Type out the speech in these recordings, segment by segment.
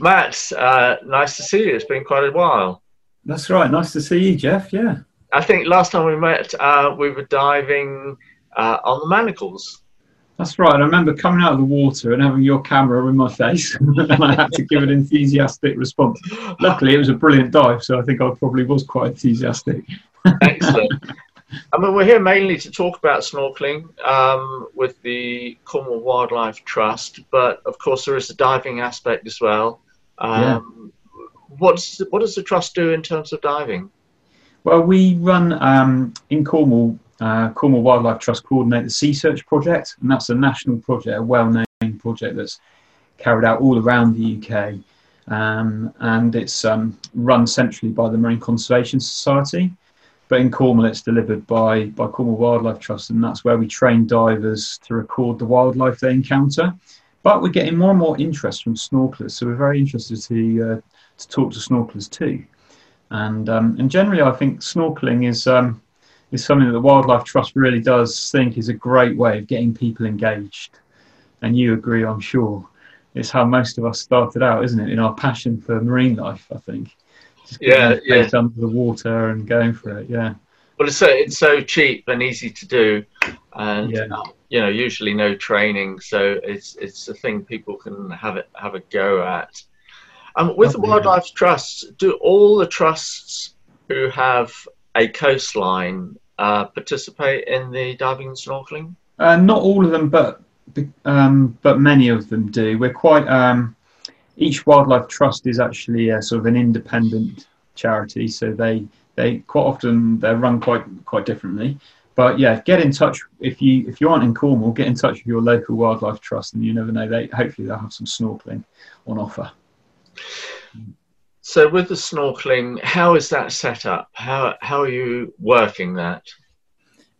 Matt, uh, nice to see you. It's been quite a while. That's right. Nice to see you, Jeff. Yeah. I think last time we met, uh, we were diving uh, on the manacles. That's right. I remember coming out of the water and having your camera in my face, and I had to give an enthusiastic response. Luckily, it was a brilliant dive, so I think I probably was quite enthusiastic. Excellent. I mean, we're here mainly to talk about snorkeling um, with the Cornwall Wildlife Trust, but of course, there is a diving aspect as well. Um, yeah. What's what does the trust do in terms of diving? Well, we run um, in Cornwall. Uh, Cornwall Wildlife Trust coordinate the Sea Search project, and that's a national project, a well-known project that's carried out all around the UK, um, and it's um, run centrally by the Marine Conservation Society. But in Cornwall, it's delivered by by Cornwall Wildlife Trust, and that's where we train divers to record the wildlife they encounter. But we're getting more and more interest from snorkelers, so we're very interested to uh, to talk to snorkelers too. And um, and generally, I think snorkeling is um, is something that the Wildlife Trust really does think is a great way of getting people engaged. And you agree, I'm sure. It's how most of us started out, isn't it? In our passion for marine life, I think. Just yeah, yeah. under the water and going for it. Yeah. Well, it's so it's so cheap and easy to do, and yeah. you know usually no training, so it's it's a thing people can have it have a go at. Um, with oh, the Wildlife yeah. Trusts, do all the trusts who have a coastline uh, participate in the diving and snorkeling? Uh, not all of them, but um, but many of them do. We're quite. Um, each wildlife trust is actually a, sort of an independent charity, so they they quite often they're run quite quite differently. But yeah, get in touch if you if you aren't in Cornwall, get in touch with your local wildlife trust, and you never know they hopefully they'll have some snorkeling on offer. So with the snorkeling, how is that set up? How how are you working that?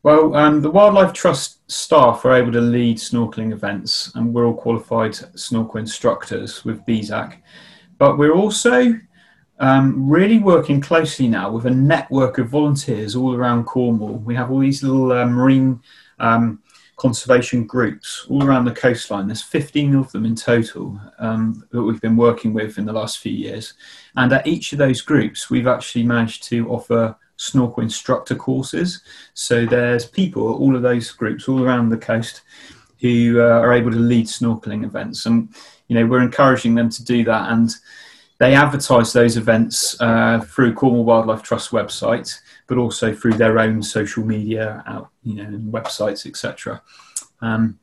Well, um, the Wildlife Trust staff are able to lead snorkeling events, and we're all qualified snorkel instructors with BSAC. But we're also um, really working closely now with a network of volunteers all around Cornwall. We have all these little uh, marine um, conservation groups all around the coastline. There's 15 of them in total um, that we've been working with in the last few years. And at each of those groups, we've actually managed to offer snorkel instructor courses. So there's people, at all of those groups all around the coast who uh, are able to lead snorkeling events. And, you know, we're encouraging them to do that. And they advertise those events uh, through Cornwall Wildlife Trust website but also through their own social media, out, you know, websites, etc. Um,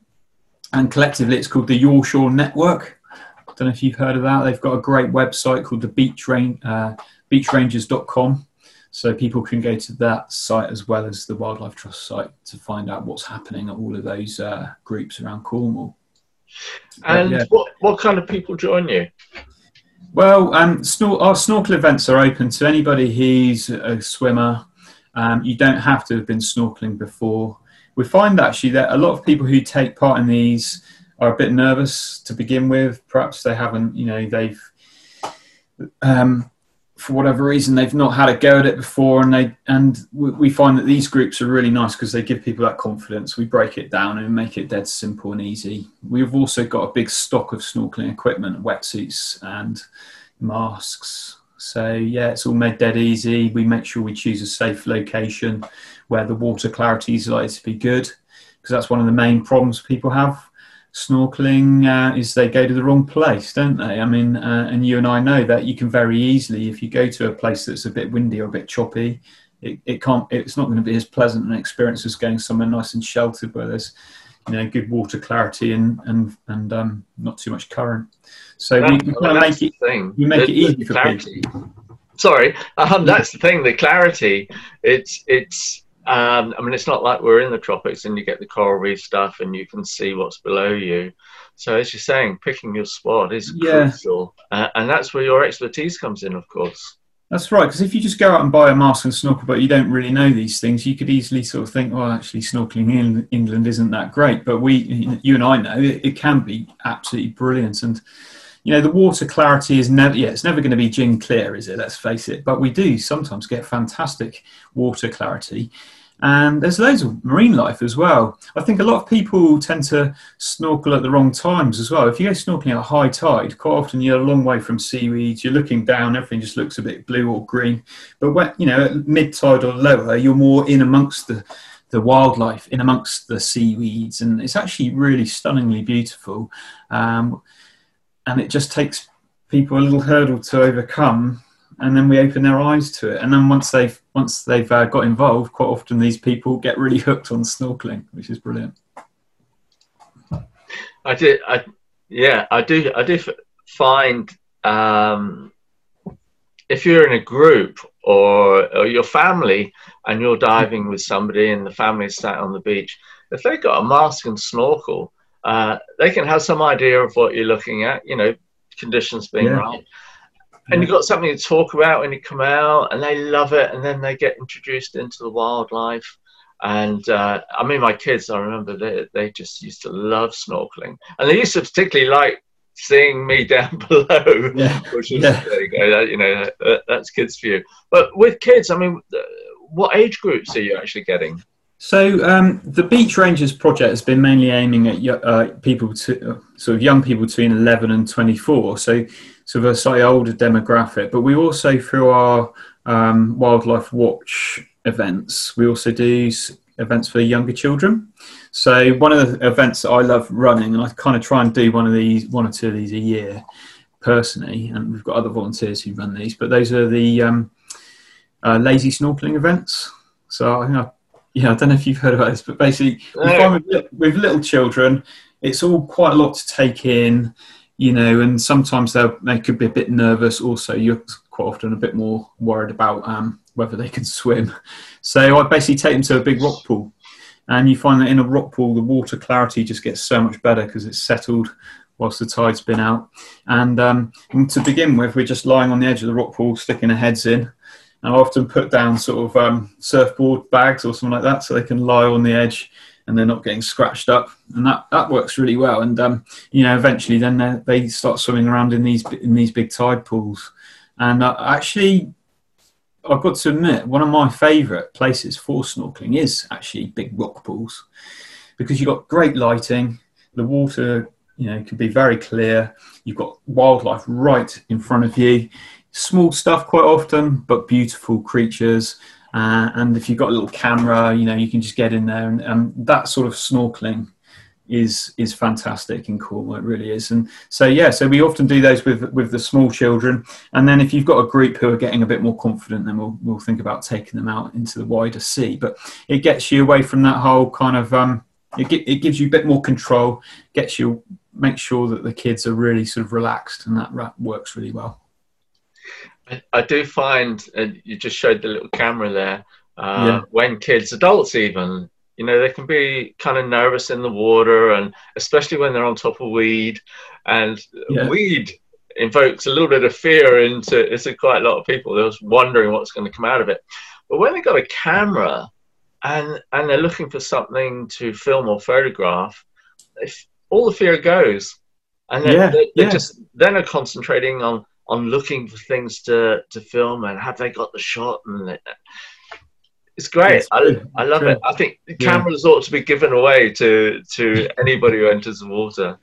and collectively, it's called the Your Shore Network. I don't know if you've heard of that. They've got a great website called the Beach Range, uh, beachrangers.com. So people can go to that site as well as the Wildlife Trust site to find out what's happening at all of those uh, groups around Cornwall. And yeah. what, what kind of people join you? Well, um, snor- our snorkel events are open to anybody who's a swimmer, um, you don't have to have been snorkeling before. We find actually that a lot of people who take part in these are a bit nervous to begin with. Perhaps they haven't, you know, they've, um, for whatever reason, they've not had a go at it before, and they and we find that these groups are really nice because they give people that confidence. We break it down and make it dead simple and easy. We've also got a big stock of snorkeling equipment, wetsuits and masks, so yeah, it's all made dead easy. We make sure we choose a safe location where the water clarity is likely to be good, because that's one of the main problems people have snorkeling uh, is they go to the wrong place, don't they? I mean, uh, and you and I know that you can very easily, if you go to a place that's a bit windy or a bit choppy, it, it can't, it's not going to be as pleasant an experience as going somewhere nice and sheltered where there's, you know, good water clarity and and and um, not too much current. So that, we, we kind of make it thing. we make the, it easy for clarity. people. Sorry, um, that's the thing. The clarity. It's it's. Um, I mean, it's not like we're in the tropics and you get the coral reef stuff and you can see what's below you. So as you're saying, picking your spot is yeah. crucial, uh, and that's where your expertise comes in, of course. That's right, because if you just go out and buy a mask and snorkel, but you don't really know these things, you could easily sort of think, well, actually, snorkeling in England isn't that great. But we, you and I know, it, it can be absolutely brilliant. And you know, the water clarity is never, yeah, it's never going to be gin clear, is it? Let's face it. But we do sometimes get fantastic water clarity. And there's loads of marine life as well. I think a lot of people tend to snorkel at the wrong times as well. If you go snorkeling at high tide, quite often you're a long way from seaweeds, you're looking down, everything just looks a bit blue or green. But when, you know, at mid tide or lower, you're more in amongst the, the wildlife, in amongst the seaweeds, and it's actually really stunningly beautiful. Um, and it just takes people a little hurdle to overcome and then we open their eyes to it. And then once they've once they've uh, got involved, quite often these people get really hooked on snorkeling, which is brilliant. I did, I yeah, I do, I do find um, if you're in a group or, or your family and you're diving with somebody and the family's sat on the beach, if they've got a mask and snorkel, uh, they can have some idea of what you're looking at. You know, conditions being yeah. right and you've got something to talk about when you come out, and they love it, and then they get introduced into the wildlife. And uh, I mean, my kids, I remember they, they just used to love snorkeling, and they used to particularly like seeing me down below, yeah. which is yeah. there you go, you know, that, that's kids for you. But with kids, I mean, what age groups are you actually getting? So um, the Beach Rangers project has been mainly aiming at uh, people to uh, sort of young people between 11 and 24. So sort of a slightly older demographic. But we also, through our um, Wildlife Watch events, we also do events for younger children. So one of the events that I love running, and I kind of try and do one of these, one or two of these a year, personally. And we've got other volunteers who run these, but those are the um, uh, lazy snorkeling events. So I think I, yeah, I don't know if you've heard about this, but basically, with, with little children, it's all quite a lot to take in you know, and sometimes they they could be a bit nervous. Also, you're quite often a bit more worried about um, whether they can swim. So I basically take them to a big rock pool, and you find that in a rock pool, the water clarity just gets so much better because it's settled whilst the tide's been out. And, um, and, to begin with, we're just lying on the edge of the rock pool, sticking our heads in. And I often put down sort of um, surfboard bags or something like that so they can lie on the edge and they're not getting scratched up, and that, that works really well. And um, you know, eventually, then they start swimming around in these in these big tide pools. And uh, actually, I've got to admit, one of my favourite places for snorkeling is actually big rock pools, because you've got great lighting, the water, you know, can be very clear. You've got wildlife right in front of you, small stuff quite often, but beautiful creatures. Uh, and if you've got a little camera, you know, you can just get in there, and, and that sort of snorkeling is is fantastic in Cornwall. It really is. And so yeah, so we often do those with with the small children, and then if you've got a group who are getting a bit more confident, then we'll we'll think about taking them out into the wider sea. But it gets you away from that whole kind of um, it it gives you a bit more control, gets you make sure that the kids are really sort of relaxed, and that works really well. I, do find, and you just showed the little camera there, uh, yeah. when kids, adults even, you know, they can be kind of nervous in the water, and especially when they're on top of weed. And yeah. weed invokes a little bit of fear into, into quite a lot of people. They're just wondering what's going to come out of it. But when they've got a camera and, and they're looking for something to film or photograph, if, all the fear goes. And then yeah, they're, they're yeah. just then are concentrating on on looking for things to, to film and have they got the shot and it, it's great. I, I love it. I think cameras yeah. ought to be given away to to anybody who enters the water.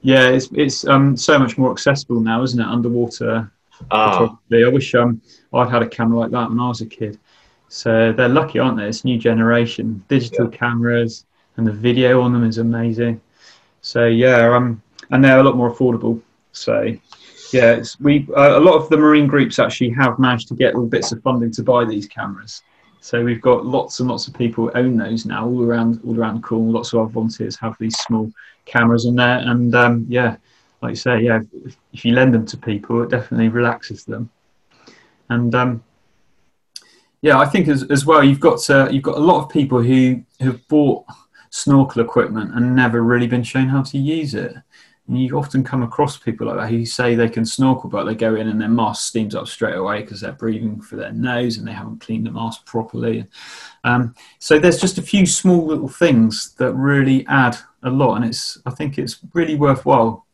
Yeah, it's it's um so much more accessible now, isn't it? Underwater. Oh. I wish um I'd had a camera like that when I was a kid. So they're lucky, aren't they? It's new generation digital yeah. cameras, and the video on them is amazing. So yeah, um, and they're a lot more affordable. So yeah, we uh, a lot of the marine groups actually have managed to get little bits of funding to buy these cameras. So we've got lots and lots of people who own those now all around all around Cornwall. Lots of our volunteers have these small cameras on there, and um, yeah, like you say, yeah, if, if, you lend them to people, it definitely relaxes them. And um, yeah, I think as, as well, you've got uh, you've got a lot of people who have bought snorkel equipment and never really been shown how to use it. And you often come across people like that who say they can snorkel, but they go in and their mask steams up straight away because they're breathing through their nose and they haven't cleaned the mask properly. Um, so there's just a few small little things that really add a lot, and it's I think it's really worthwhile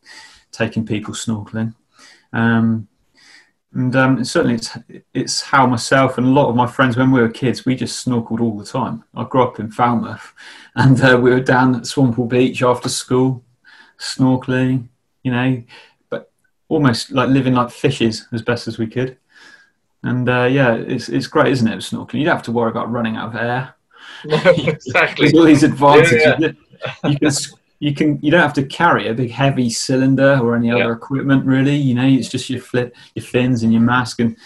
taking people snorkeling. Um, And um, certainly, it's it's how myself and a lot of my friends, when we were kids, we just snorkeled all the time. I grew up in Falmouth, and uh, we were down at Swanpool Beach after school, snorkeling. You know, but almost like living like fishes as best as we could. And uh, yeah, it's it's great, isn't it? Snorkeling, you don't have to worry about running out of air. No, exactly. There's all these advantages. Yeah, yeah. You can you can you don't have to carry a big heavy cylinder or any other Yeah. equipment really you know it's just your flip your fins and your mask and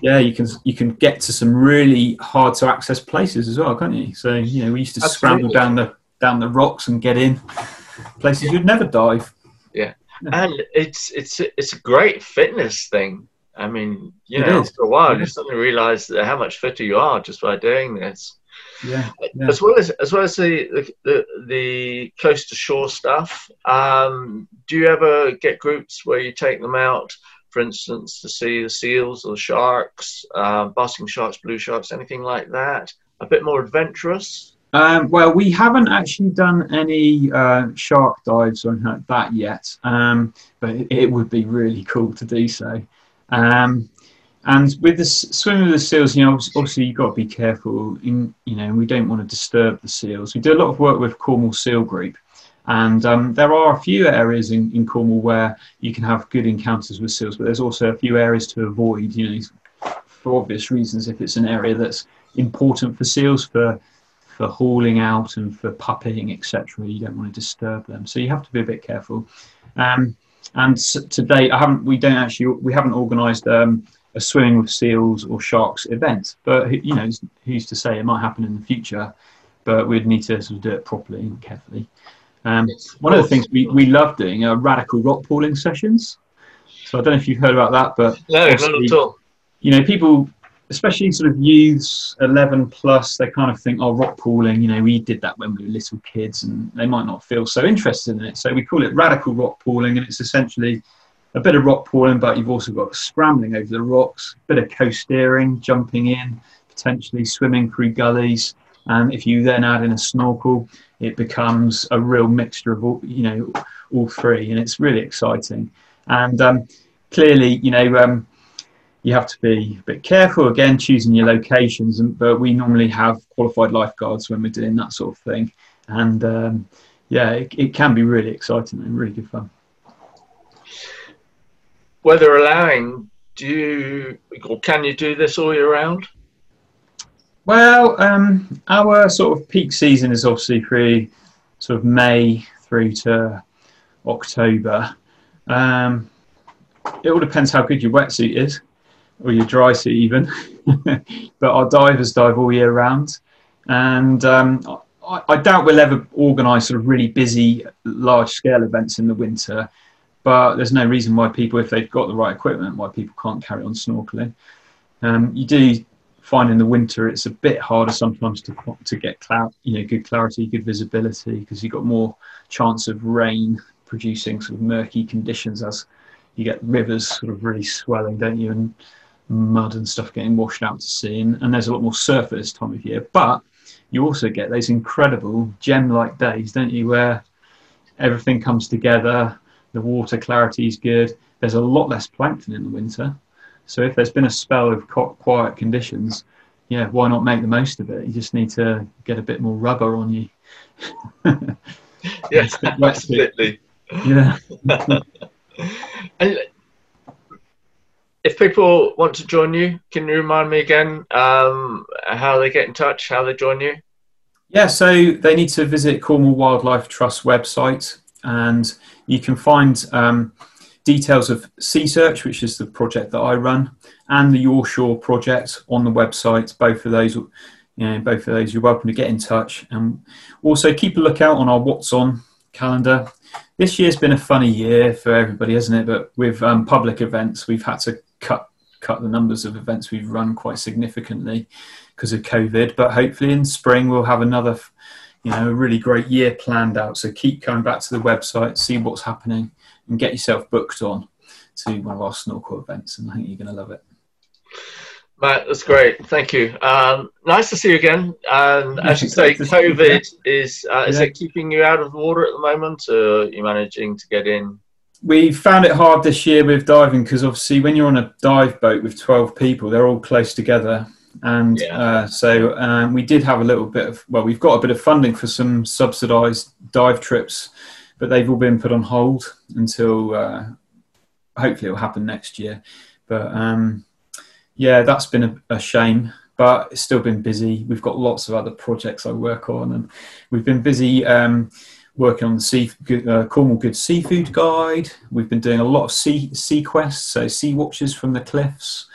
yeah you can you can get to some really hard to access places as well can't you so you know we used to scramble down the down the rocks and get in places you'd never dive Yeah. and it's it's it's a great fitness thing. I mean, you It know, is. after a while, It you suddenly realise how much fitter you are just by doing this. yeah, yeah. As well as as well as the the, the, the close to shore stuff. Um, do you ever get groups where you take them out, for instance, to see the seals or the sharks, uh, basking sharks, blue sharks, anything like that? A bit more adventurous. Um, well, we haven't actually done any uh, shark dives or like that yet, um, but it, it would be really cool to do so. Um, and with the swimming with the seals, you know, obvi- obviously you've got to be careful. In you know, we don't want to disturb the seals. We do a lot of work with Cornwall Seal Group, and um, there are a few areas in, in Cornwall where you can have good encounters with seals, but there's also a few areas to avoid. You know, for obvious reasons, if it's an area that's important for seals for for hauling out and for puppying, etc. You don't want to disturb them, so you have to be a bit careful. Um, and to date, I haven't. We don't actually. We haven't organised um, a swimming with seals or sharks event, but you know, who's to say it might happen in the future? But we'd need to sort of do it properly and carefully. Um, one of the things we, we love doing are radical rock pooling sessions. So I don't know if you've heard about that, but No, not at all. you know, people, especially sort of youths, 11 plus, they kind of think, oh, rock pooling, you know, we did that when we were little kids and they might not feel so interested in it. So we call it radical rock pooling and it's essentially a bit of rock pooling, but you've also got scrambling over the rocks, a bit of coasteering, jumping in, potentially swimming through gullies. And if you then add in a snorkel, it becomes a real mixture of all, you know, all three. And it's really exciting. And um, clearly, you know, um, you have to be a bit careful again choosing your locations and but we normally have qualified lifeguards when we're doing that sort of thing. And um, yeah it, it can be really exciting and really good fun. Weather allowing, do you or can you do this all year round? well um, our sort of peak season is obviously through sort of may through to october. Um, it all depends how good your wetsuit is or your dry suit even. But our divers dive all year round. And um, I, I doubt we'll ever organise sort of really busy large scale events in the winter. But there's no reason why people if they've got the right equipment why people can't carry on snorkeling. Um, you do find in the winter it's a bit harder sometimes to to get cloud you know good clarity good visibility because you've got more chance of rain producing sort of murky conditions as you get rivers sort of really swelling don't you? And mud and stuff getting washed out to sea and, and there's a lot more surf at this time of year but you also get those incredible gem-like days don't you where everything comes together the water clarity is good there's a lot less plankton in the winter. So if there's been a spell of quiet conditions yeah why not make the most of it? You just need to get a bit more rubber on you. Yes, It's a bit wet absolutely. yeah. And if people want to join you, can you remind me again um, how they get in touch, how they join you? Yeah, so they need to visit Cornwall Wildlife Trust website, and you can find um, details of Sea Search, which is the project that I run, and the Your Shore project on the website. Both of those, you know, both of those, you're welcome to get in touch. And also keep a lookout on our What's On calendar. This year's been a funny year for everybody, hasn't it? But with um, public events, we've had to cut cut the numbers of events we've run quite significantly because of COVID. But hopefully in spring we'll have another, you know, a really great year planned out. So keep coming back to the website, see what's happening, and get yourself booked on to one of our snorkel events. And I think you're going to love it. Matt, that's great. Thank you. Um, nice to see you again. And as you say, COVID is uh, is Yeah. it keeping you out of the water at the moment? Or are you managing to get in? We found it hard this year with diving because obviously when you're on a dive boat with 12 people, they're all close together. And yeah. uh, so um, we did have a little bit of, well, we've got a bit of funding for some subsidised dive trips, but they've all been put on hold until uh, hopefully it'll happen next year. But um, yeah, that's been a, a shame but it's still been busy. We've got lots of other projects I work on, and we've been busy um, working on the sea, uh, Cornwall Good Seafood Guide. We've been doing a lot of sea, sea quests, so sea watches from the cliffs.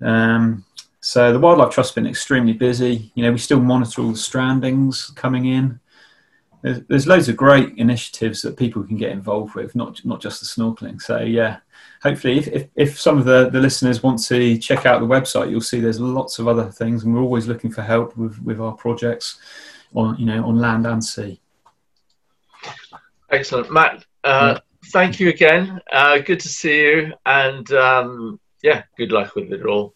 Um, so the Wildlife Trust's been extremely busy. You know, we still monitor all the strandings coming in. There's, there's loads of great initiatives that people can get involved with, not not just the snorkeling. So yeah, hopefully, if, if, if some of the, the listeners want to check out the website, you'll see there's lots of other things, and we're always looking for help with, with our projects on you know on land and sea. Excellent, Matt. Uh. Thank you again. Uh, good to see you, and um, yeah, good luck with it all.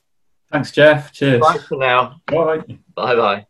Thanks, Jeff. Cheers. Bye for now. Bye. Bye bye.